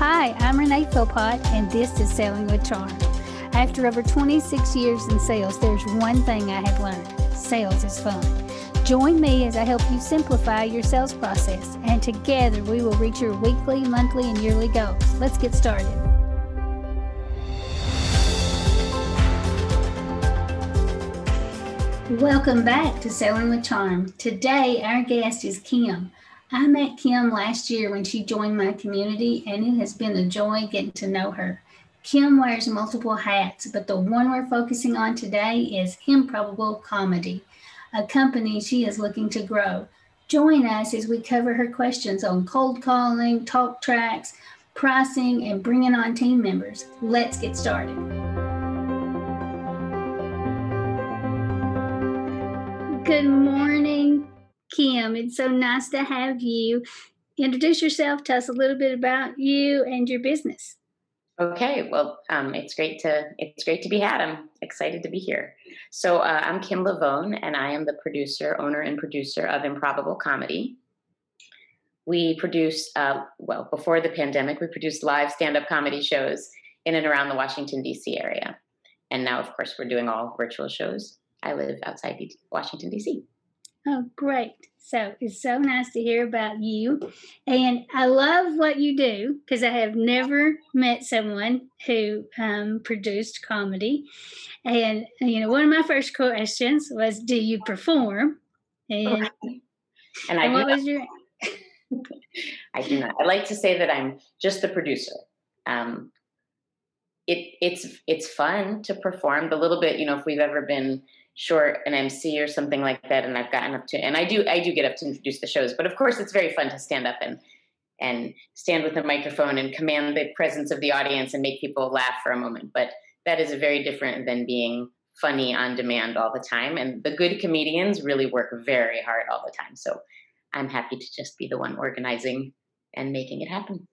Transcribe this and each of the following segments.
Hi, I'm Renee Philpott, and this is Selling with Charm. After over 26 years in sales, there's one thing I have learned sales is fun. Join me as I help you simplify your sales process, and together we will reach your weekly, monthly, and yearly goals. Let's get started. Welcome back to Selling with Charm. Today, our guest is Kim. I met Kim last year when she joined my community, and it has been a joy getting to know her. Kim wears multiple hats, but the one we're focusing on today is Improbable Comedy, a company she is looking to grow. Join us as we cover her questions on cold calling, talk tracks, pricing, and bringing on team members. Let's get started. Good morning, Kim. It's so nice to have you. Introduce yourself. Tell us a little bit about you and your business. Okay, well, um, it's great to it's great to be had. I'm excited to be here. So uh, I'm Kim Lavone, and I am the producer, owner, and producer of Improbable Comedy. We produce uh, well before the pandemic. We produced live stand-up comedy shows in and around the Washington D.C. area, and now, of course, we're doing all virtual shows. I live outside Washington D.C. Oh, great. So it's so nice to hear about you. And I love what you do because I have never met someone who um, produced comedy. And, you know, one of my first questions was Do you perform? And, and, I and what was your. I do not. I like to say that I'm just the producer. Um, it, it's it's fun to perform the little bit. You know, if we've ever been short an MC or something like that, and I've gotten up to, and I do, I do get up to introduce the shows. But of course, it's very fun to stand up and and stand with a microphone and command the presence of the audience and make people laugh for a moment. But that is very different than being funny on demand all the time. And the good comedians really work very hard all the time. So I'm happy to just be the one organizing and making it happen.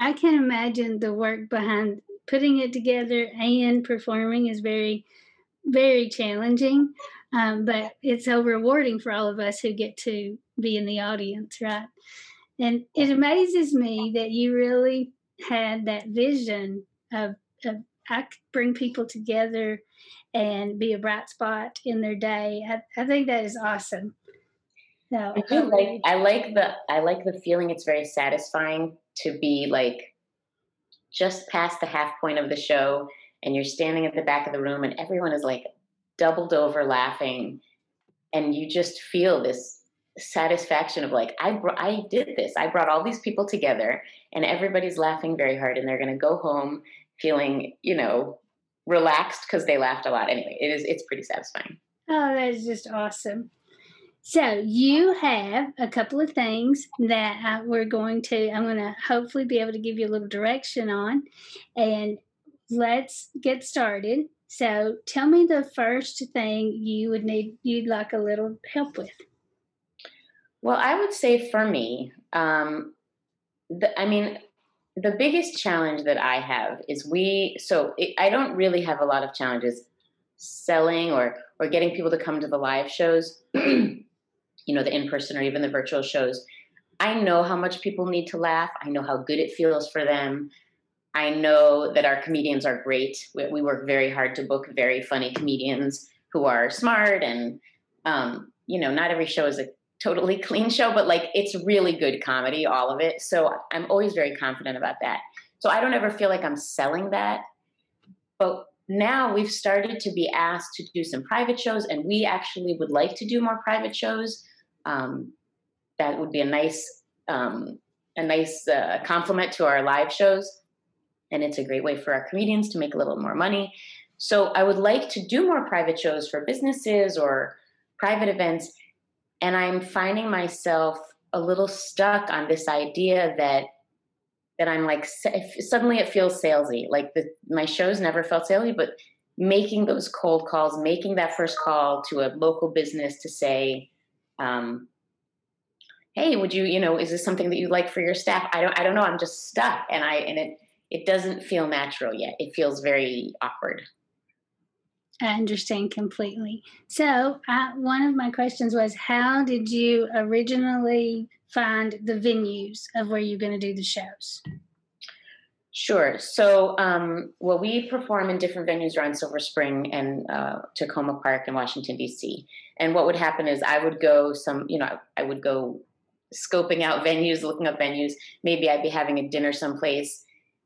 I can imagine the work behind putting it together and performing is very very challenging, um, but it's so rewarding for all of us who get to be in the audience, right? And it amazes me that you really had that vision of, of I could bring people together and be a bright spot in their day. I, I think that is awesome. So, I do like I like the I like the feeling. It's very satisfying to be like just past the half point of the show and you're standing at the back of the room and everyone is like doubled over laughing and you just feel this satisfaction of like I br- I did this. I brought all these people together and everybody's laughing very hard and they're going to go home feeling, you know, relaxed because they laughed a lot. Anyway, it is it's pretty satisfying. Oh, that is just awesome. So you have a couple of things that I, we're going to. I'm going to hopefully be able to give you a little direction on, and let's get started. So tell me the first thing you would need, you'd like a little help with. Well, I would say for me, um, the, I mean, the biggest challenge that I have is we, so it, I don't really have a lot of challenges selling or, or getting people to come to the live shows, you know, the in person or even the virtual shows. I know how much people need to laugh. I know how good it feels for them. I know that our comedians are great. We, we, work very hard to book very funny comedians who are smart and, um, you know, not every show is a totally clean show, but like it's really good comedy, all of it. So I'm always very confident about that. So I don't ever feel like I'm selling that. But now we've started to be asked to do some private shows, and we actually would like to do more private shows. Um, that would be a nice, um, a nice uh, complement to our live shows and it's a great way for our comedians to make a little more money. So I would like to do more private shows for businesses or private events, and I'm finding myself a little stuck on this idea that that I'm like suddenly it feels salesy. Like the my shows never felt salesy, but making those cold calls, making that first call to a local business to say, um, "Hey, would you, you know, is this something that you like for your staff?" I don't, I don't know. I'm just stuck, and I and it it doesn't feel natural yet. It feels very awkward. I understand completely. So, uh, one of my questions was how did you originally find the venues of where you're going to do the shows? Sure. So, um, well, we perform in different venues around Silver Spring and uh, Takoma Park in Washington D.C. And what would happen is I would go some, you know, I would go scoping out venues, looking up venues. Maybe I'd be having a dinner someplace,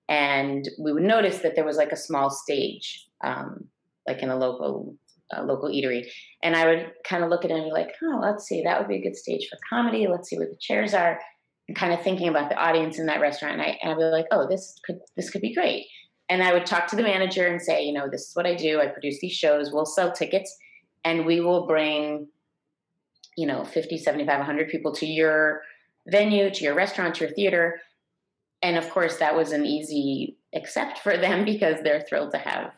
and we would notice that there was like a small stage, um, like in a local uh, local eatery, and I would kind of look at it and be like, oh, let's see, that would be a good stage for comedy. Let's see where the chairs are and kind of thinking about the audience in that restaurant. And, I, and I'd be like, oh, this could this could be great. And I would talk to the manager and say, you know, this is what I do. I produce these shows. We'll sell tickets, and we will bring, you know, 50, 75, 100 people to your venue, to your restaurant, to your theater. And of course, that was an easy accept for them because they're thrilled to have,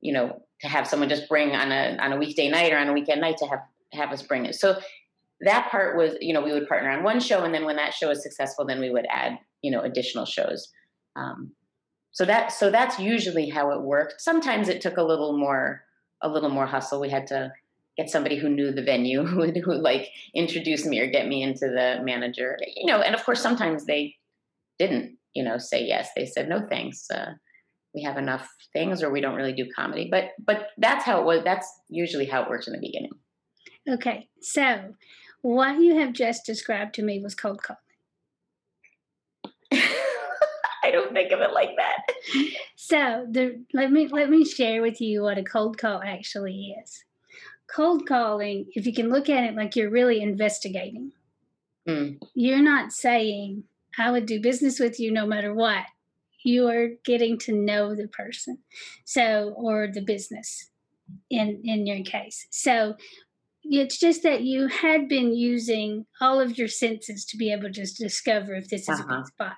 you know, to have someone just bring on a on a weekday night or on a weekend night to have have us bring it. So that part was, you know, we would partner on one show, and then when that show was successful, then we would add, you know, additional shows. Um, so that so that's usually how it worked. Sometimes it took a little more a little more hustle. We had to get somebody who knew the venue who would who like introduce me or get me into the manager. You know, and of course sometimes they didn't, you know, say yes. They said no thanks. Uh, we have enough things or we don't really do comedy. But but that's how it was. That's usually how it works in the beginning. Okay. So what you have just described to me was cold calling. I don't think of it like that. So the, let me let me share with you what a cold call actually is. Cold calling, if you can look at it like you're really investigating, mm. you're not saying, I would do business with you no matter what. You are getting to know the person. So or the business in in your case. So it's just that you had been using all of your senses to be able to just discover if this is uh-huh. a good uh-huh. spot.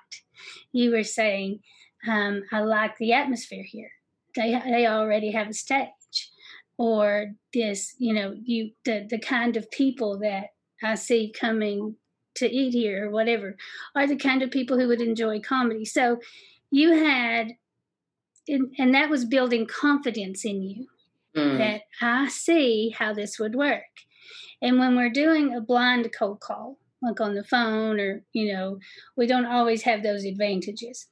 You were saying, um, I like the atmosphere here. They they already have a stage, or this, you know, you the the kind of people that I see coming to eat here or whatever are the kind of people who would enjoy comedy. So you had, and that was building confidence in you mm. that I see how this would work. And when we're doing a blind cold call, like on the phone, or, you know, we don't always have those advantages.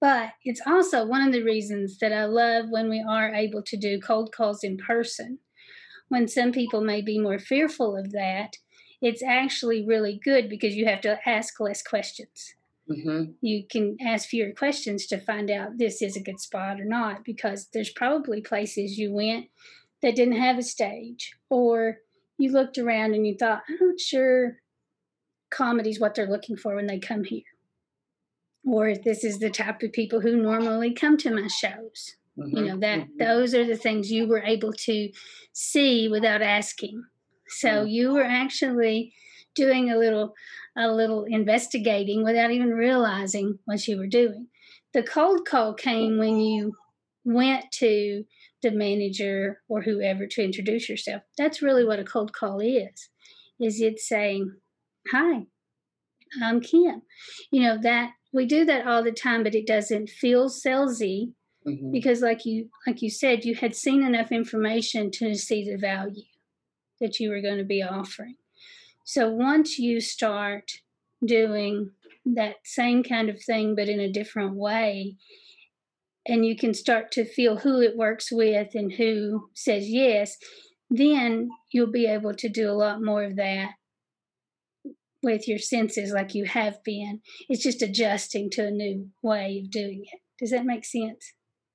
But it's also one of the reasons that I love when we are able to do cold calls in person. When some people may be more fearful of that, it's actually really good because you have to ask less questions. Mm-hmm. You can ask fewer questions to find out this is a good spot or not, because there's probably places you went that didn't have a stage, or you looked around and you thought, I'm not sure comedy's what they're looking for when they come here, or if this is the type of people who normally come to my shows. Mm-hmm. You know that mm-hmm. those are the things you were able to see without asking. So mm-hmm. you were actually doing a little a little investigating without even realizing what you were doing. The cold call came when you went to the manager or whoever to introduce yourself. That's really what a cold call is. Is it saying, "Hi, I'm Kim." You know that we do that all the time, but it doesn't feel salesy mm-hmm. because, like you like you said, you had seen enough information to see the value that you were going to be offering. So once you start doing that same kind of thing, but in a different way, and you can start to feel who it works with and who says yes, then you'll be able to do a lot more of that with your senses like you have been. It's just adjusting to a new way of doing it. Does that make sense?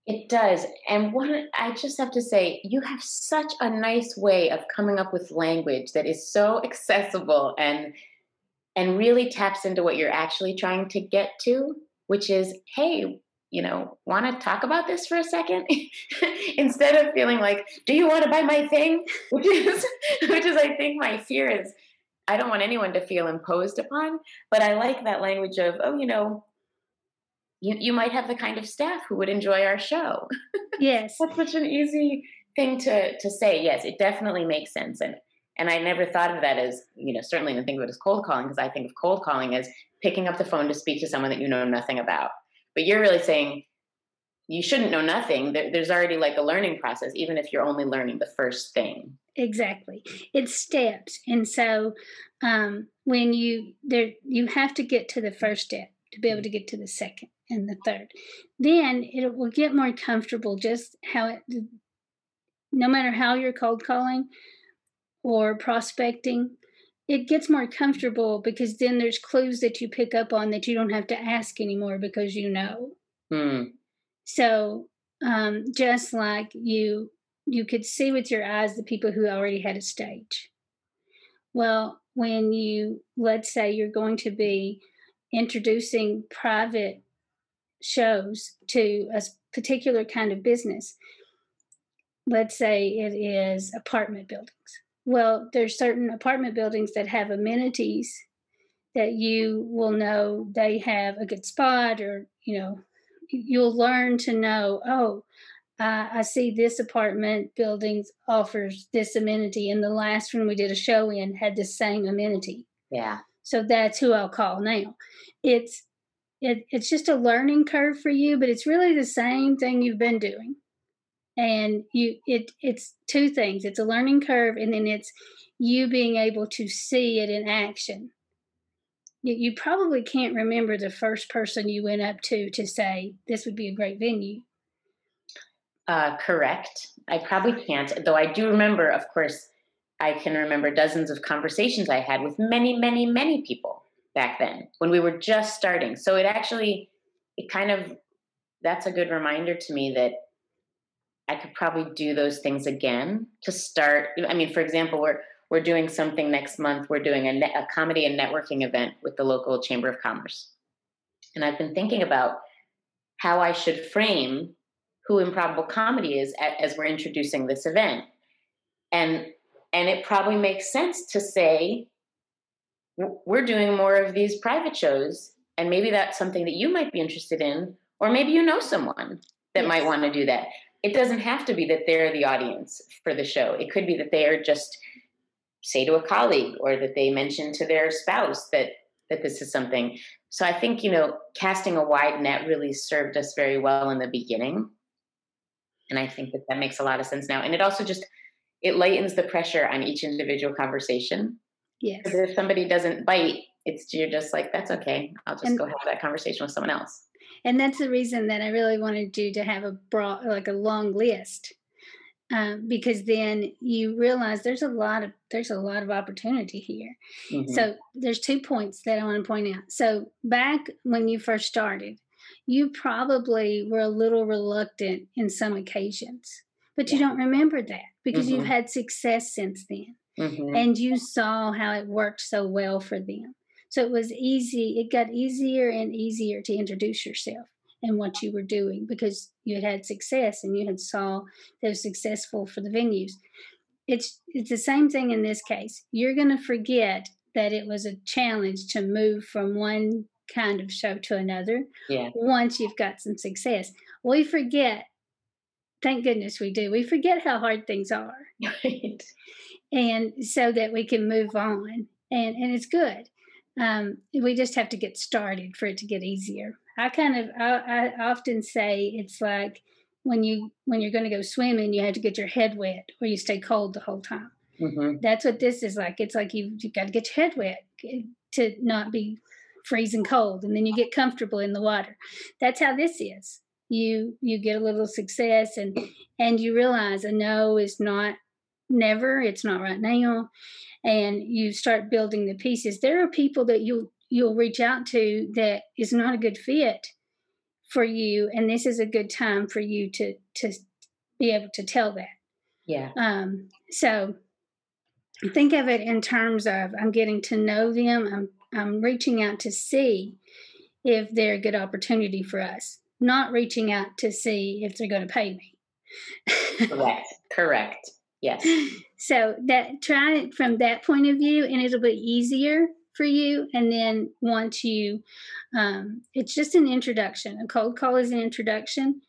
It does. And what I just have to say, you have such a nice way of coming up with language that is so accessible and and really taps into what you're actually trying to get to, which is, hey, you know, want to talk about this for a second? Instead of feeling like, do you want to buy my thing? Which is which is I think my fear is I don't want anyone to feel imposed upon, but I like that language of, oh, you know, you, you might have the kind of staff who would enjoy our show. Yes. That's such an easy thing to, to say. Yes, it definitely makes sense. And, and I never thought of that as, you know, certainly didn't think of it as cold calling because I think of cold calling as picking up the phone to speak to someone that you know nothing about. But you're really saying you shouldn't know nothing. There, there's already like a learning process, even if you're only learning the first thing. Exactly. It's steps. And so um, when you there you have to get to the first step to be able to get to the second and the third. Then it will get more comfortable just how it, no matter how you're cold calling or prospecting, it gets more comfortable because then there's clues that you pick up on that you don't have to ask anymore because you know. Hmm. So um, just like you you could see with your eyes the people who already had a stage. Well, when you let's say you're going to be introducing private shows to a particular kind of business, let's say it is apartment buildings. Well, there's certain apartment buildings that have amenities that you will know they have a good spot or, you know, you'll learn to know, oh, uh, I see this apartment buildings offers this amenity, and the last one we did a show in had the same amenity. Yeah. So that's who I'll call now. It's it, it's just a learning curve for you, but it's really the same thing you've been doing. And you it it's two things. It's a learning curve, and then it's you being able to see it in action you, you probably can't remember the first person you went up to to say this would be a great venue. Uh, correct. I probably can't, though I do remember, of course, I can remember dozens of conversations I had with many, many, many people back then when we were just starting. So it actually, it kind of, that's a good reminder to me that I could probably do those things again to start. I mean, for example, we're we're doing something next month. We're doing a, ne- a comedy and networking event with the local Chamber of Commerce. And I've been thinking about how I should frame who improbable comedy is as we're introducing this event. And and it probably makes sense to say we're doing more of these private shows and maybe that's something that you might be interested in or maybe you know someone that yes. might want to do that. It doesn't have to be that they're the audience for the show. It could be that they are just say to a colleague or that they mention to their spouse that that this is something so i think you know casting a wide net really served us very well in the beginning and i think that that makes a lot of sense now and it also just it lightens the pressure on each individual conversation yes if somebody doesn't bite it's you're just like that's okay i'll just and, go have that conversation with someone else and that's the reason that i really wanted you to have a broad like a long list um, because then you realize there's a lot of there's a lot of opportunity here. Mm-hmm. So there's two points that I want to point out. So back when you first started, you probably were a little reluctant in some occasions, but yeah. you don't remember that because mm-hmm. you've had success since then, mm-hmm. and you saw how it worked so well for them. So it was easy. It got easier and easier to introduce yourself and what you were doing because you had had success and you had saw that was successful for the venues. It's it's the same thing in this case. You're going to forget that it was a challenge to move from one kind of show to another yeah. once you've got some success. We forget, thank goodness we do, we forget how hard things are. Right. And so that we can move on. And, and it's good. Um, we just have to get started for it to get easier. I kind of I, I often say it's like when you when you're going to go swimming, you have to get your head wet or you stay cold the whole time. Mm-hmm. That's what this is like. It's like you you got to get your head wet to not be freezing cold, and then you get comfortable in the water. That's how this is. You you get a little success, and and you realize a no is not never. It's not right now, and you start building the pieces. There are people that you'll you'll reach out to that is not a good fit for you and this is a good time for you to to be able to tell that yeah um so think of it in terms of i'm getting to know them i'm i'm reaching out to see if they're a good opportunity for us not reaching out to see if they're going to pay me correct correct yes so that try it from that point of view and it'll be easier for you. And then once you, um, it's just an introduction. A cold call is an introduction.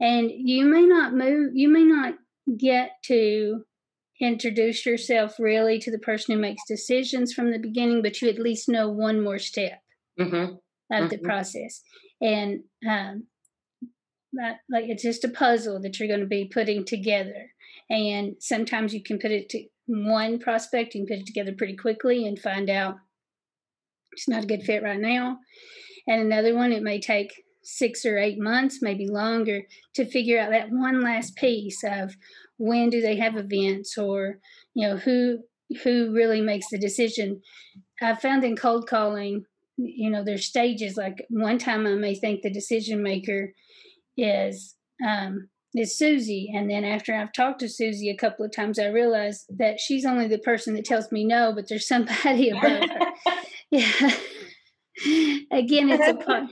And you may not move, you may not get to introduce yourself really to the person who makes decisions from the beginning, but you at least know one more step mm-hmm. of mm-hmm. the process. And um, that, like it's just a puzzle that you're going to be putting together. And sometimes you can put it to one prospect, you can put it together pretty quickly and find out it's not a good fit right now. And another one, it may take six or eight months, maybe longer, to figure out that one last piece of when do they have events or you know who who really makes the decision. I found in cold calling, you know, there's stages. Like one time, I may think the decision maker is um, is Susie, and then after I've talked to Susie a couple of times, I realize that she's only the person that tells me no, but there's somebody above her. yeah. Again, it's a part.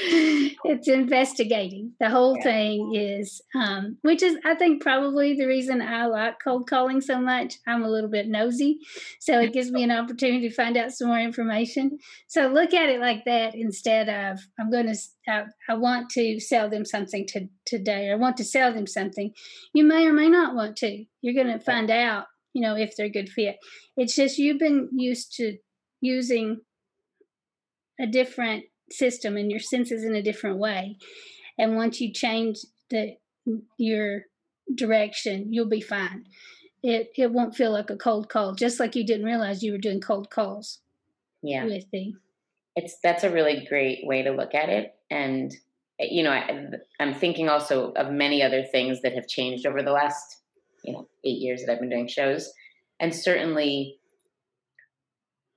It's investigating. The whole yeah. thing is, um, which is, I think, probably the reason I like cold calling so much. I'm a little bit nosy, so it gives me an opportunity to find out some more information. So look at it like that instead of I'm going to. I, I want to sell them something to, today, or I want to sell them something. You may or may not want to. You're going to find out, you know, if they're a good fit. It's just you've been used to using a different system and your senses in a different way. And once you change the your direction, you'll be fine. It it won't feel like a cold call, just like you didn't realize you were doing cold calls. Yeah, with me. It's that's a really great way to look at it, and you know, I, I'm thinking also of many other things that have changed over the last you know eight years that I've been doing shows, and certainly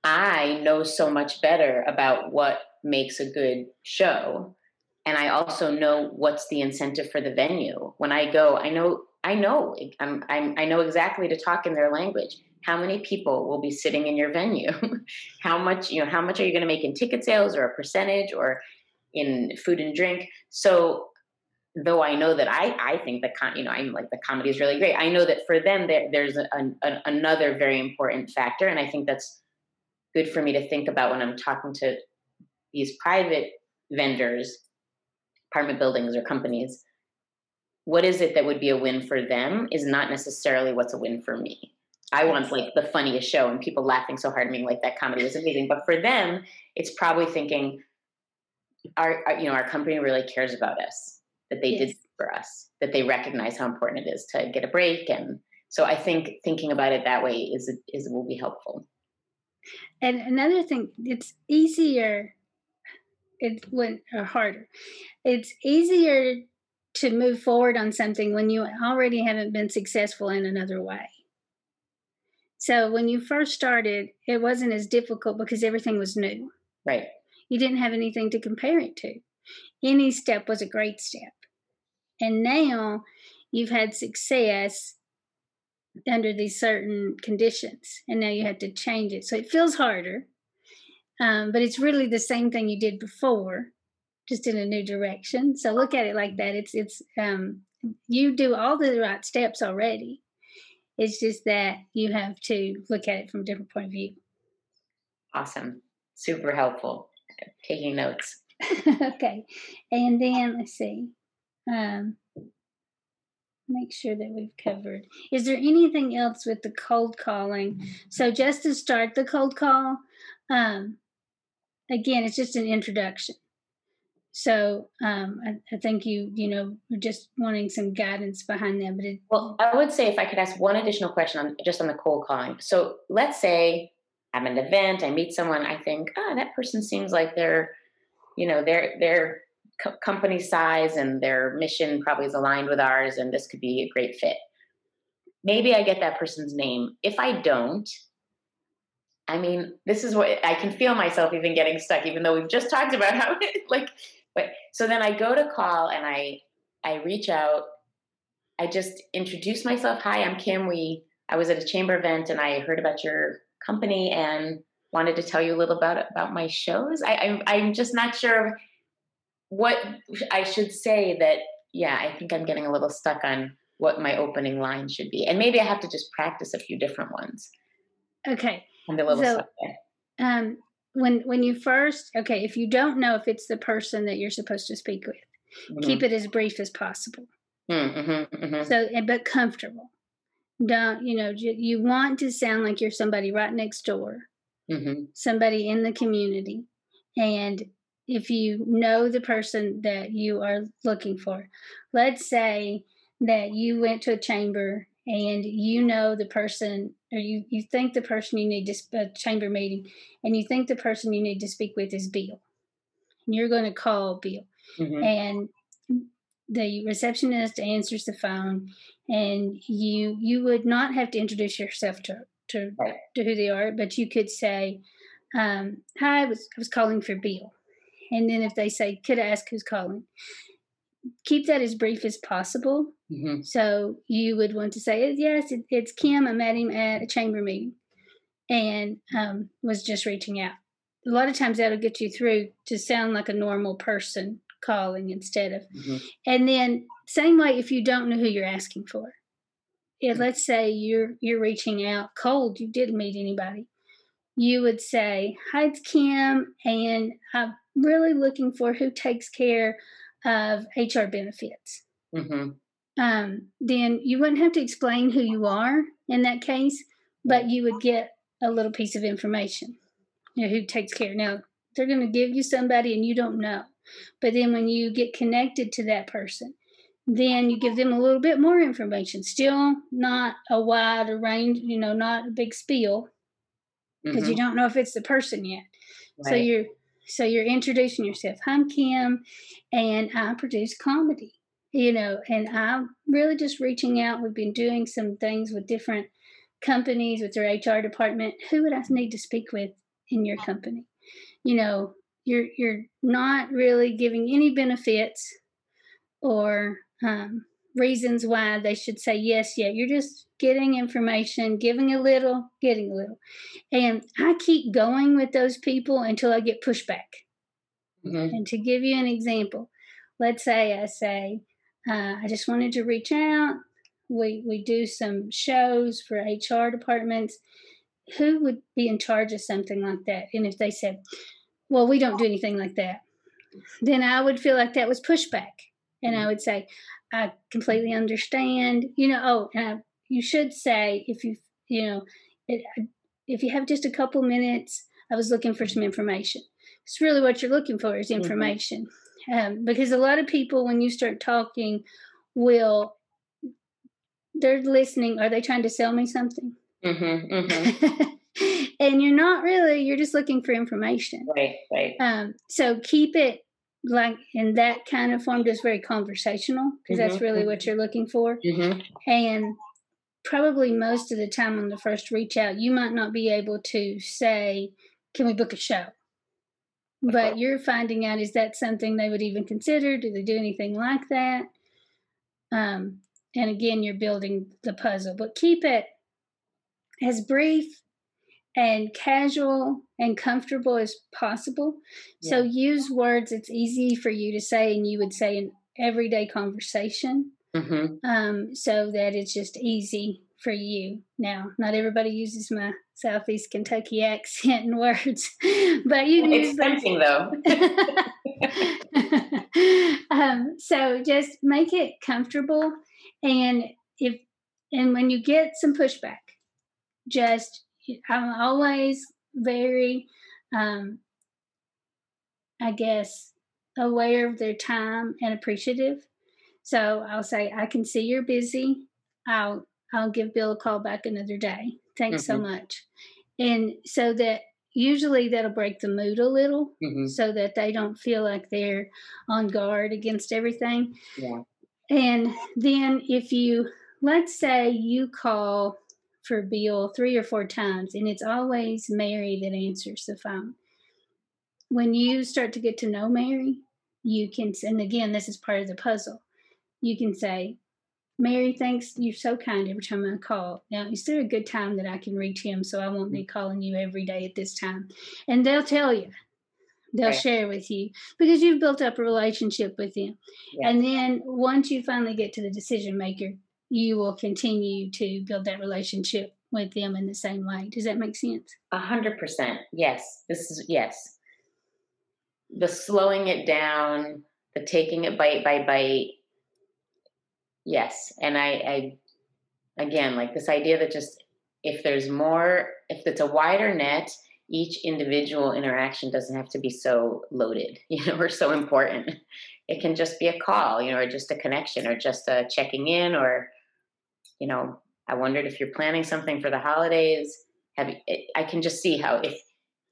I know so much better about what makes a good show. And I also know what's the incentive for the venue. When I go, I know I know I'm, I'm I know exactly to talk in their language. How many people will be sitting in your venue? how much you know? How much are you going to make in ticket sales, or a percentage, or in food and drink? So, though I know that I I think that con- you know I'm like the comedy is really great. I know that for them there, there's a, a, another very important factor, and I think that's good for me to think about when I'm talking to these private vendors, apartment buildings or companies. What is it that would be a win for them is not necessarily what's a win for me. I want like the funniest show and people laughing so hard at me like that comedy was amazing. But for them, it's probably thinking our, our you know our company really cares about us that they yes. did for us that they recognize how important it is to get a break and so I think thinking about it that way is is will be helpful. And another thing, it's easier. It went uh, harder. It's easier to move forward on something when you already haven't been successful in another way. So when you first started, it wasn't as difficult because everything was new. Right. You didn't have anything to compare it to. Any step was a great step. And now you've had success under these certain conditions and now you have to change it so it feels harder um, but it's really the same thing you did before just in a new direction. So look at it like that. It's it's um, you do all the right steps already. It's just that you have to look at it from a different point of view. Awesome. Super helpful. Taking notes. Okay. And then let's see um, make sure that we've covered. Is there anything else with the cold calling? So just to start the cold call, um, again, it's just an introduction. So um, I, I, think you, you know, just wanting some guidance behind that. But it, well, I would say if I could ask one additional question on just on the cold calling. So let's say I'm at an event, I meet someone, I think, ah, oh, that person seems like they're, you know, they're they're co- company size and their mission probably is aligned with ours, and this could be a great fit. Maybe I get that person's name. If I don't, I mean, this is what I can feel myself even getting stuck, even though we've just talked about how like. But so then I go to call and I I reach out. I just introduce myself. Hi, I'm Kim. We I was at a chamber event and I heard about your company and wanted to tell you a little about about my shows. I, I'm I'm just not sure what I should say that, yeah, I think I'm getting a little stuck on what my opening line should be. And maybe I have to just practice a few different ones. Okay. A little so. Um, when when you first okay, if you don't know if it's the person that you're supposed to speak with, mm-hmm. keep it as brief as possible. Mm-hmm, mm-hmm. So, but comfortable. Don't you know? You want to sound like you're somebody right next door, mm-hmm. somebody in the community, and if you know the person that you are looking for. Let's say that you went to a chamber and you know the person or you, you think the person you need to a chamber meeting and you think the person you need to speak with is bill and you're going to call Bill. Mm-hmm. And the receptionist answers the phone and you you would not have to introduce yourself to to, right. to who they are, but you could say, um, hi, I was, I was calling for Bill. And then if they say, could I ask who's calling? Keep that as brief as possible. Mm-hmm. So you would want to say, yes, it, it's Kim. I met him at a chamber meeting and um, was just reaching out. A lot of times that'll get you through to sound like a normal person calling instead of. Mm-hmm. And then same way if you don't know who you're asking for. If mm-hmm. let's say you're you're reaching out cold, you didn't meet anybody, you would say, "Hi, it's Kim, and I'm really looking for who takes care of HR benefits." Mm-hmm. Um, then you wouldn't have to explain who you are in that case, but you would get a little piece of information. You know, who takes care. Now they're going to give you somebody, and you don't know. But then when you get connected to that person, then you give them a little bit more information. Still not a wide range, you know, not a big spiel because mm-hmm. you don't know if it's the person yet. Right. So you're so you're introducing yourself. I'm Kim, and I produce comedy. You know, and I'm really just reaching out. We've been doing some things with different companies with their HR department. Who would I need to speak with in your company? You know, you're you're not really giving any benefits or um, reasons why they should say yes yet. You're just getting information, giving a little, getting a little. And I keep going with those people until I get pushback. Mm-hmm. And to give you an example, let's say I say, uh, I just wanted to reach out. We, we do some shows for HR departments. Who would be in charge of something like that? And if they said, well, we don't do anything like that, then I would feel like that was pushback. And I mm-hmm. would say, I completely understand. You know, oh, and I, you should say if you, you know, it, if you have just a couple minutes, I was looking for some information. It's really what you're looking for is mm-hmm. information. Mm-hmm. Um, because a lot of people, when you start talking, will, they're listening. Are they trying to sell me something? Mm-hmm, mm-hmm. and you're not really you're just looking for information right right um, so keep it like in that kind of form just very conversational because mm-hmm, that's really what you're looking for. Mm-hmm. and probably most of the time on the first reach out you might not be able to say can we book a show? But you're finding out is that something they would even consider? Do they do anything like that? Um, and again you're building the puzzle but keep it as brief and casual and comfortable as possible. Yeah. So use words it's easy for you to say and you would say in everyday conversation. Mm-hmm. Um, so that it's just easy for you. Now, not everybody uses my Southeast Kentucky accent and words, but you can it's tempting though. um, so just make it comfortable, and if and when you get some pushback, just I'm always very, um, I guess, aware of their time and appreciative. So I'll say, I can see you're busy. I'll I'll give Bill a call back another day. Thanks mm-hmm. so much. And so that usually that'll break the mood a little mm-hmm. so that they don't feel like they're on guard against everything. Yeah. And then if you let's say you call for Bill three or four times, and it's always Mary that answers the phone. When you start to get to know Mary, you can, and again, this is part of the puzzle. You can say, Mary, thanks. You're so kind every time I call. Now, is there a good time that I can reach him so I won't be mm. calling you every day at this time? And they'll tell you. They'll right. share with you because you've built up a relationship with them. Yeah. And then once you finally get to the decision maker, you will continue to build that relationship with them in the same way. Does that make sense? A hundred percent. Yes. This is yes. The slowing it down, the taking it bite by bite. Yes. And I, I again like this idea that just if there's more if it's a wider net each individual interaction doesn't have to be so loaded you know or so important it can just be a call you know or just a connection or just a checking in or you know, I wondered if you're planning something for the holidays. Have you, I can just see how if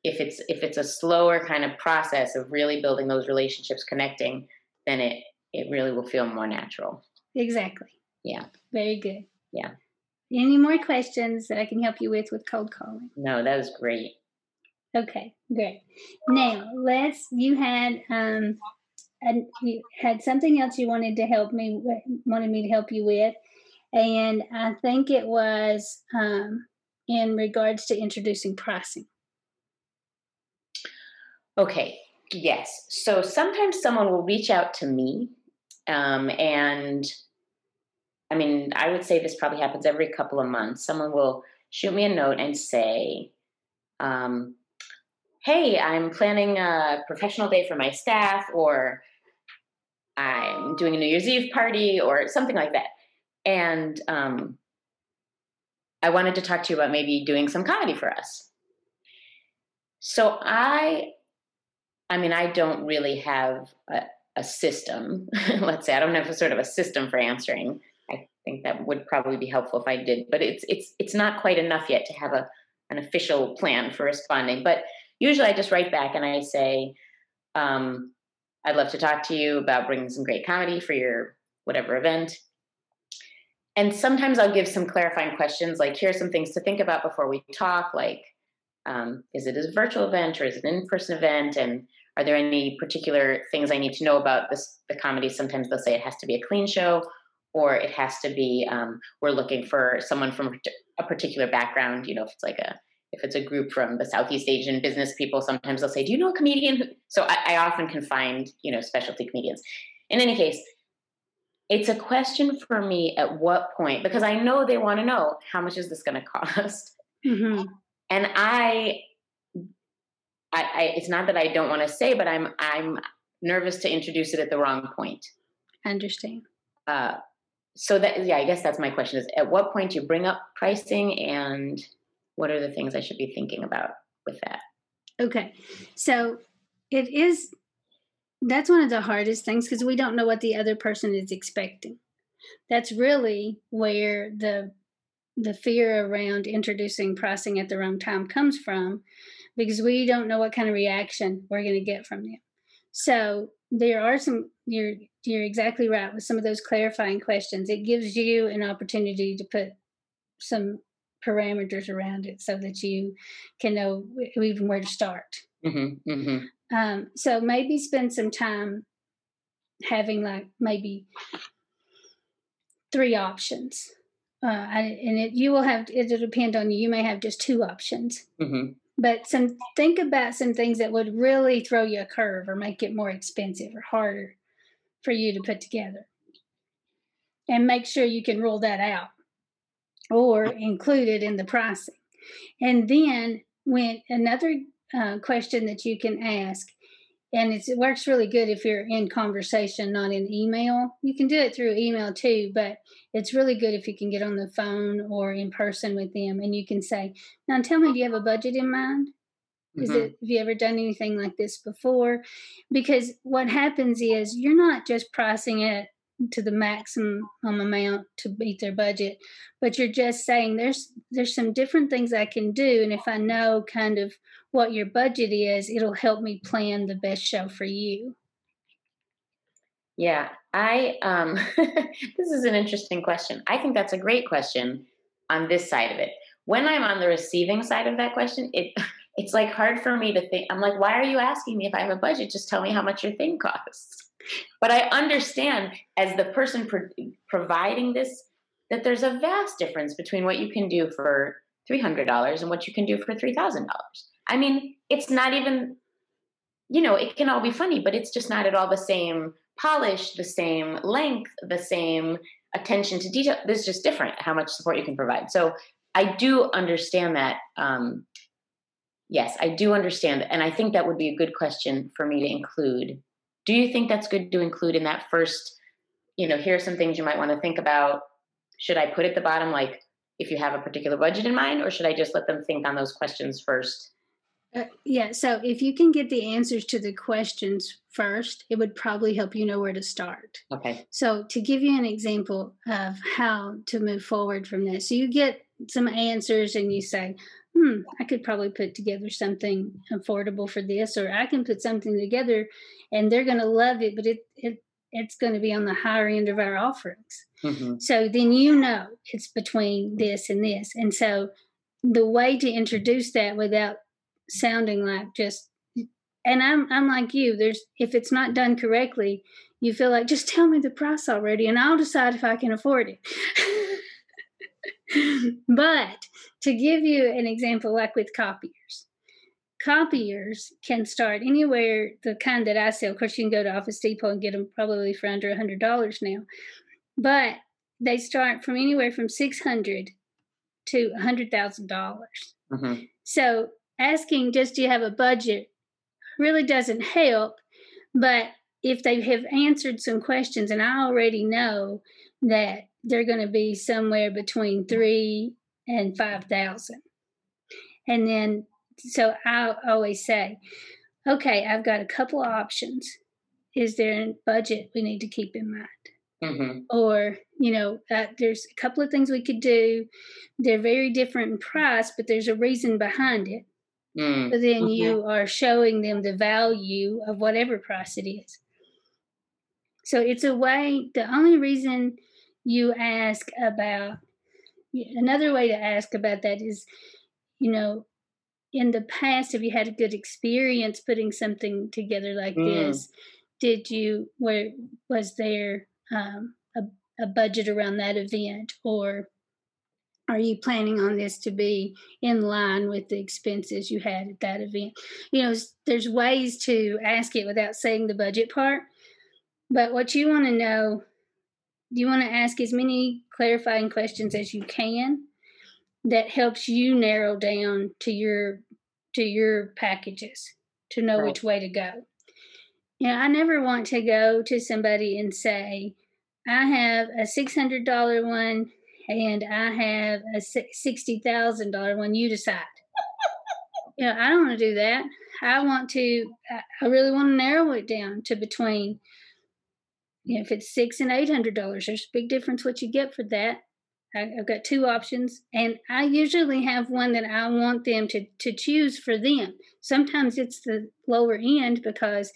if it's if it's a slower kind of process of really building those relationships, connecting, then it it really will feel more natural. Exactly. Yeah. Very good. Yeah. Any more questions that I can help you with with cold calling? No, that was great. Okay, great. Now let's. You had um, and you had something else you wanted to help me wanted me to help you with, and I think it was um, in regards to introducing pricing. Okay. Yes. So sometimes someone will reach out to me, um, and I mean, I would say this probably happens every couple of months. Someone will shoot me a note and say, um, "Hey, I'm planning a professional day for my staff," or "I'm doing a New Year's Eve party," or something like that. And um, I wanted to talk to you about maybe doing some comedy for us. So I, I mean, I don't really have a, a system. Let's say I don't have a sort of a system for answering I think that would probably be helpful if I did. But it's it's it's not quite enough yet to have a an official plan for responding. But usually I just write back and I say, um, I'd love to talk to you about bringing some great comedy for your whatever event. And sometimes I'll give some clarifying questions, like here's some things to think about before we talk, like um, is it a virtual event or is it an in-person event, and are there any particular things I need to know about this the comedy? Sometimes they'll say it has to be a clean show, or it has to be um, we're looking for someone from a particular background you know if it's like a if it's a group from the southeast asian business people sometimes they'll say do you know a comedian so I, I often can find you know specialty comedians in any case it's a question for me at what point because i know they want to know how much is this going to cost? Mm-hmm. and I, I i it's not that i don't want to say but i'm i'm nervous to introduce it at the wrong point. I understand. Uh, so that yeah i guess that's my question is at what point do you bring up pricing and what are the things i should be thinking about with that? Okay. So it is that's one of the hardest things because we don't know what the other person is expecting that's really where the the fear around introducing pricing at the wrong time comes from because we don't know what kind of reaction we're going to get from them so there are some you're you're exactly right with some of those clarifying questions. It gives you an opportunity to put some parameters around it so that you can know even where to start. Mm-hmm, mm-hmm. Um, so maybe spend some time having like maybe three options. Uh, and it, you will have it'll depend on you. You may have just two options. Mm-hmm but some think about some things that would really throw you a curve or make it more expensive or harder for you to put together and make sure you can rule that out or include it in the pricing and then when another uh, question that you can ask. And it works really good if you're in conversation not in email. You can do it through email too but it's really good if you can get on the phone or in person with them and you can say now tell me do you have a budget in mind? Is mm-hmm. it have you ever done anything like this before? Because what happens is you're not just pricing it to the maximum amount to beat their budget. But you're just saying there's there's some different things i can do and if i know kind of what your budget is it'll help me plan the best show for you. Yeah i um this is an interesting question. I think that's a great question on this side of it. When i'm on the receiving side of that question it it's like hard for me to think i'm like why are you asking me if i have a budget? Just tell me how much your thing costs but I understand as the person pro- providing this that there's a vast difference between what you can do for $300 and what you can do for $3,000. I mean, it's not even, you know, it can all be funny, but it's just not at all the same polish, the same length, the same attention to detail. There's just different how much support you can provide. So I do understand that. Um, yes, I do understand. And I think that would be a good question for me to include do you think that's good to include in that first you know here are some things you might want to think about. Should i put at the bottom like if you have a particular budget in mind or should i just let them think on those questions first? Uh, yeah so if you can get the answers to the questions first it would probably help you know where to start. Okay. So to give you an example of how to move forward from this so you get some answers and you say hmm, I could probably put together something affordable for this, or I can put something together and they're going to love it, but it, it it's going to be on the higher end of our offerings. Mm-hmm. So then you know it's between this and this. And so the way to introduce that without sounding like just and I'm I'm like you, there's if it's not done correctly, you feel like just tell me the price already and I'll decide if I can afford it. but to give you an example, like with copiers, copiers can start anywhere, the kind that I sell. Of course, you can go to Office Depot and get them probably for under a $100 now. But they start from anywhere from 600 to 100,000. dollars mm-hmm. So asking, just do you have a budget, really doesn't help. But if they have answered some questions, and I already know that they're going to be somewhere between three and 5,000. And then, so I always say, okay, I've got a couple of options. Is there a budget we need to keep in mind? Mm-hmm. Or, you know, uh, there's a couple of things we could do. They're very different in price, but there's a reason behind it. Mm. So then mm-hmm. you are showing them the value of whatever price it is. So it's a way, the only reason you ask about another way to ask about that is you know in the past have you had a good experience putting something together like mm. this? Did you where was there um, a, a budget around that event? Or are you planning on this to be in line with the expenses you had at that event? You know there's ways to ask it without saying the budget part but what you want to know you want to ask as many clarifying questions as you can that helps you narrow down to your to your packages to know right. which way to go. You know, I never want to go to somebody and say, I have a $600 one and I have a $60,000 one. You decide. you know, I don't want to do that. I want to, I really want to narrow it down to between if it's six and eight hundred dollars, there's a big difference what you get for that. I, have got two options, and I usually have one that I want them to to choose for them. Sometimes it's the lower end because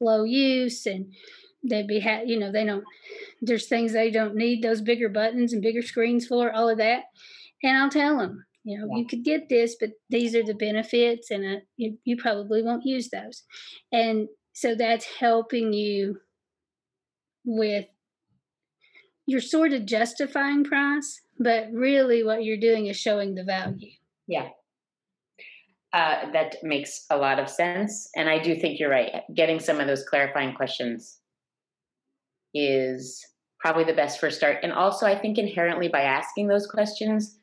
low use and they'd be ha- you know they don't there's things they don't need those bigger buttons and bigger screens for all of that and i'll tell them you know yeah. you could get this but these are the benefits and uh, you, you probably won't use those and so that's helping you with you're sort of justifying price, but really what you're doing is showing the value. Yeah. Uh, that makes a lot of sense. And I do think you're right. Getting some of those clarifying questions is probably the best first start. And also, I think inherently by asking those questions,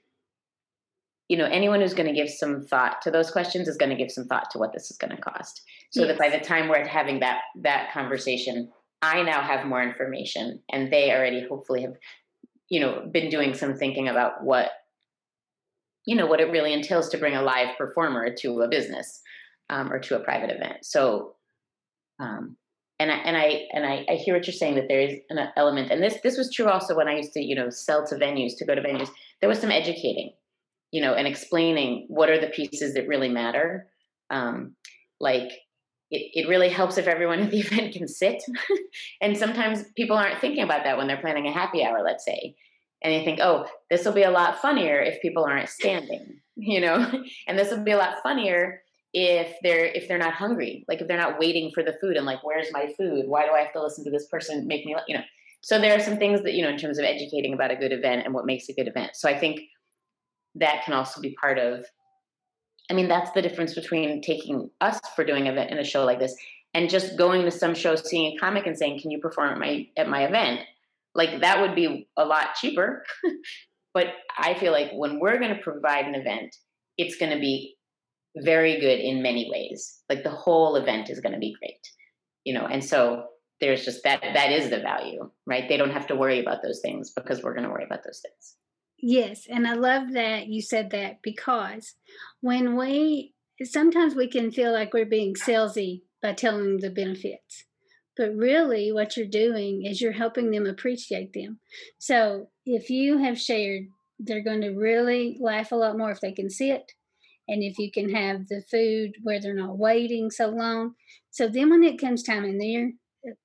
you know, anyone who's going to give some thought to those questions is going to give some thought to what this is going to cost. So yes. that by the time we're having that that conversation, I now have more information and they already hopefully have, you know, been doing some thinking about what, you know, what it really entails to bring a live performer to a business um, or to a private event. So, um, and I, and I, and I, I hear what you're saying that there is an element, and this, this was true also when I used to, you know, sell to venues, to go to venues, there was some educating, you know, and explaining what are the pieces that really matter. Um, like, it, it really helps if everyone at the event can sit. and sometimes people aren't thinking about that when they're planning a happy hour, let's say. And they think, oh, this will be a lot funnier if people aren't standing, you know? and this will be a lot funnier if they're if they're not hungry like if they're not waiting for the food and like where's my food why do i have to listen to this person make me you know so there are some things that you know in terms of educating about a good event and what makes a good event so i think that can also be part of I mean, that's the difference between taking us for doing event in a show like this and just going to some show, seeing a comic and saying, "Can you perform at my at my event?" Like that would be a lot cheaper. but I feel like when we're going to provide an event, it's going to be very good in many ways. Like the whole event is going to be great, you know. And so there's just that that is the value, right? They don't have to worry about those things because we're going to worry about those things. Yes, and I love that you said that because when we sometimes we can feel like we're being salesy by telling them the benefits. But really, what you're doing is you're helping them appreciate them. So if you have shared, they're going to really laugh a lot more if they can see it. and if you can have the food where they're not waiting so long. So then when it comes time and they're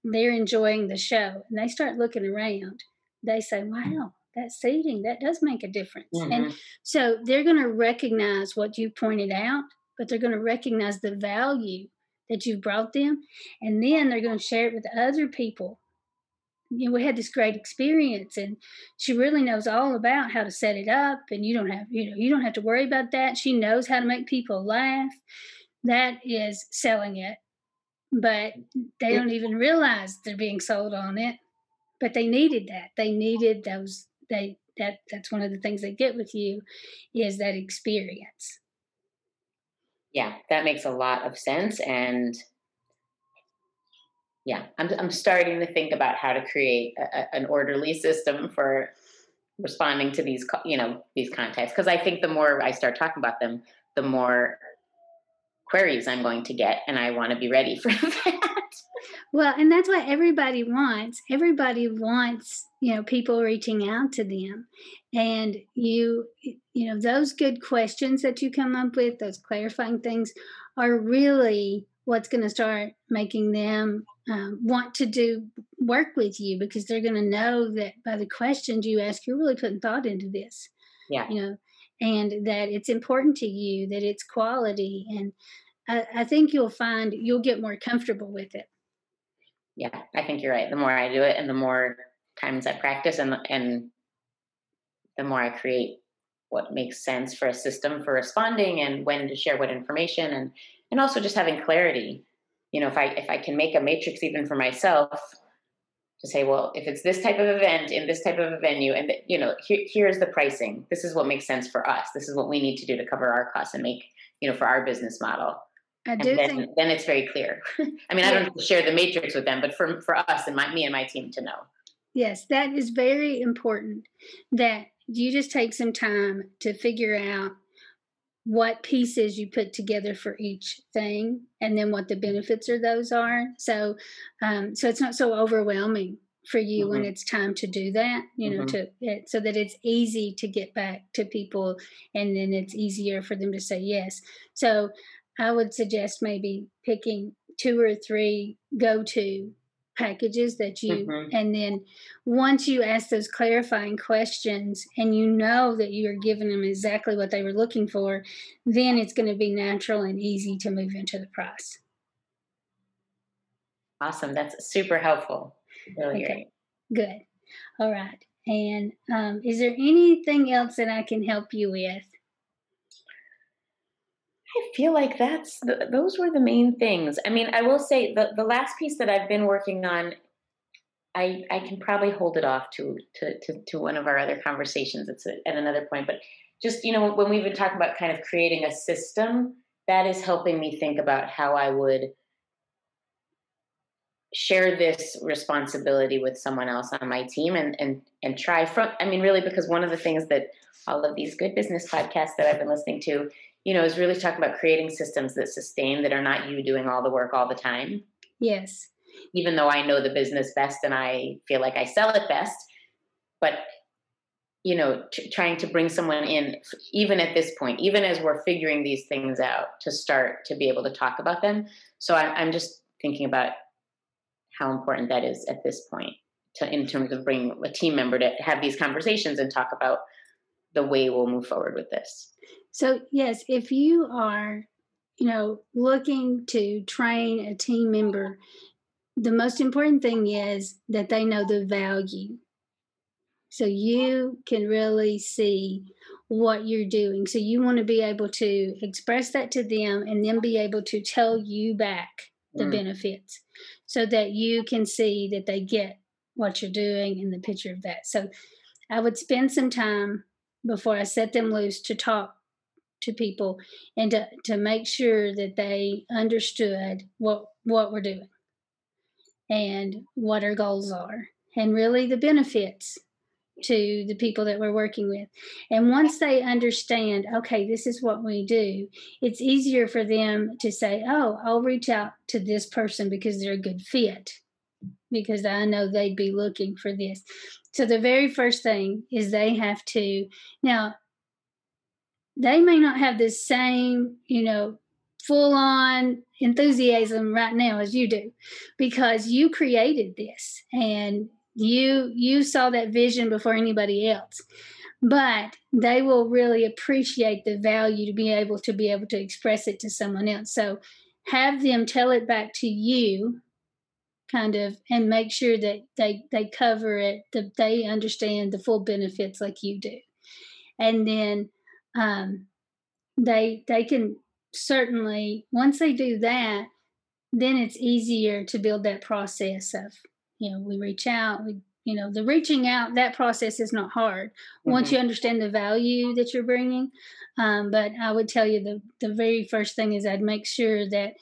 they're enjoying the show and they start looking around, they say, Wow, that seating, that does make a difference. Mm-hmm. And so they're gonna recognize what you pointed out, but they're gonna recognize the value that you brought them. And then they're going to share it with other people you know, we had this great experience and she really knows all about how to set it up and you don't have you know you don't have to worry about that she knows how to make people laugh that is selling it but they don't even realize they're being sold on it but they needed that they needed those they that that's one of the things they get with you is that experience yeah that makes a lot of sense and yeah, I'm I'm starting to think about how to create a, an orderly system for responding to these you know these contacts because I think the more I start talking about them, the more queries I'm going to get, and I want to be ready for that. Well, and that's what everybody wants. Everybody wants, you know, people reaching out to them. And you, you know, those good questions that you come up with, those clarifying things are really what's going to start making them um, want to do work with you because they're going to know that by the questions you ask, you're really putting thought into this. Yeah. You know, and that it's important to you, that it's quality. And I, I think you'll find you'll get more comfortable with it. Yeah, I think you're right. The more I do it and the more times I practice and, and the more I create what makes sense for a system for responding and when to share what information and and also just having clarity you know if i if i can make a matrix even for myself to say well if it's this type of event in this type of a venue and you know here, here's the pricing this is what makes sense for us this is what we need to do to cover our costs and make you know for our business model I do then, think then it's very clear i mean yeah. i don't share the matrix with them but for for us and my me and my team to know yes that is very important that you just take some time to figure out what pieces you put together for each thing and then what the benefits of those are so um, so it's not so overwhelming for you mm-hmm. when it's time to do that you know mm-hmm. to it, so that it's easy to get back to people and then it's easier for them to say yes so i would suggest maybe picking two or three go to packages that you mm-hmm. and then once you ask those clarifying questions and you know that you're giving them exactly what they were looking for then it's going to be natural and easy to move into the price awesome that's super helpful really okay. Great. good all right and um, is there anything else that i can help you with I feel like that's the, those were the main things. I mean, I will say the the last piece that I've been working on, I I can probably hold it off to to to, to one of our other conversations. It's a, at another point, but just you know when we've been talking about kind of creating a system, that is helping me think about how I would share this responsibility with someone else on my team and and and try from I mean really because one of the things that all of these good business podcasts that I've been listening to you know, is really talking about creating systems that sustain that are not you doing all the work all the time. Yes. Even though I know the business best and I feel like I sell it best, but you know, t- trying to bring someone in, even at this point, even as we're figuring these things out, to start to be able to talk about them. So I, I'm just thinking about how important that is at this point, to in terms of bringing a team member to have these conversations and talk about the way we'll move forward with this. So, yes, if you are, you know, looking to train a team member, the most important thing is that they know the value. So you can really see what you're doing. So you want to be able to express that to them and then be able to tell you back the mm. benefits so that you can see that they get what you're doing in the picture of that. So I would spend some time before I set them loose to talk to people and to, to make sure that they understood what what we're doing and what our goals are and really the benefits to the people that we're working with. And once they understand, okay, this is what we do, it's easier for them to say, oh, I'll reach out to this person because they're a good fit, because I know they'd be looking for this. So the very first thing is they have to, now, they may not have the same, you know, full on enthusiasm right now as you do because you created this and you you saw that vision before anybody else. But they will really appreciate the value to be able to be able to express it to someone else. So have them tell it back to you kind of and make sure that they they cover it that they understand the full benefits like you do. And then um, they they can certainly once they do that then it's easier to build that process of you know we reach out we you know the reaching out that process is not hard mm-hmm. once you understand the value that you're bringing um, but i would tell you the the very first thing is i'd make sure that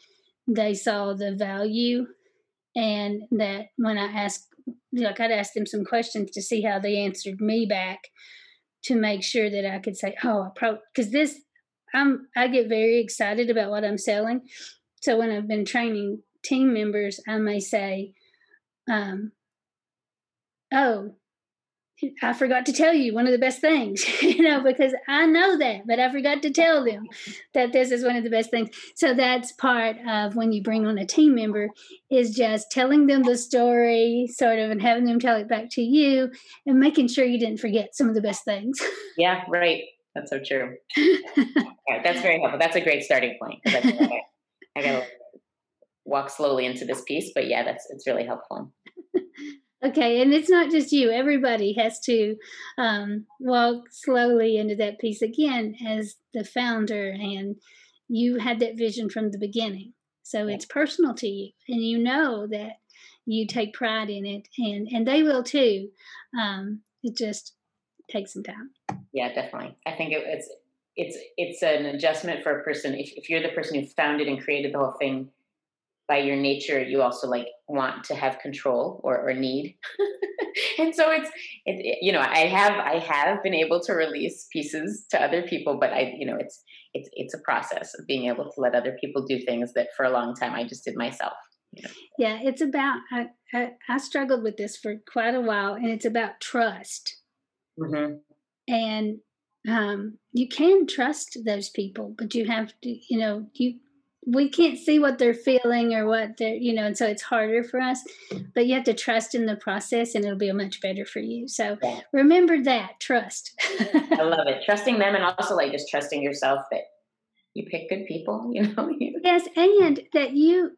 they saw the value and that when i asked like i'd ask them some questions to see how they answered me back to make sure that i could say oh i pro because this i'm i get very excited about what i'm selling. So when i've been training team members i may say um, oh, I forgot to tell you one of the best things, you know, because I know that, but I forgot to tell them that this is one of the best things. So that's part of when you bring on a team member is just telling them the story, sort of, and having them tell it back to you and making sure you didn't forget some of the best things. Yeah, right. That's so true. right, that's very helpful. That's a great starting point. I got to walk slowly into this piece, but yeah, that's it's really helpful. Okay, and it's not just you. Everybody has to um, walk slowly into that piece again as the founder, and you had that vision from the beginning. So yeah. it's personal to you, and you know that you take pride in it, and and they will too. Um, it just takes some time. Yeah, definitely. I think it, it's it's it's an adjustment for a person. If if you're the person who founded and created the whole thing, by your nature you also like want to have control or, or need and so it's it, it, you know i have i have been able to release pieces to other people but i you know it's it's it's a process of being able to let other people do things that for a long time i just did myself you know? yeah it's about I, I, I struggled with this for quite a while and it's about trust mm-hmm. and um, you can trust those people but you have to you know you we can't see what they're feeling or what they're you know and so it's harder for us but you have to trust in the process and it'll be much better for you. So yeah. remember that trust. I love it. Trusting them and also like just trusting yourself that you pick good people you know? Yes and that you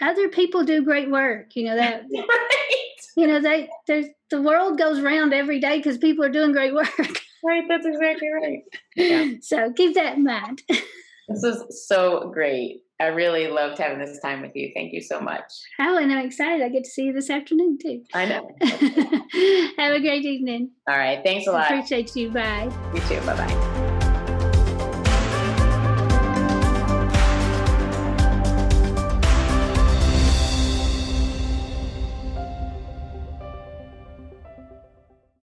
other people do great work you know that right. you know they there's the world goes round every day because people are doing great work. Right that's exactly right. Yeah. so keep that in mind this is so great. I really loved having this time with you. Thank you so much. Oh, and I'm excited. I get to see you this afternoon too. I know. Have a great evening. All right. Thanks a lot. Appreciate you. Bye. You too. Bye bye.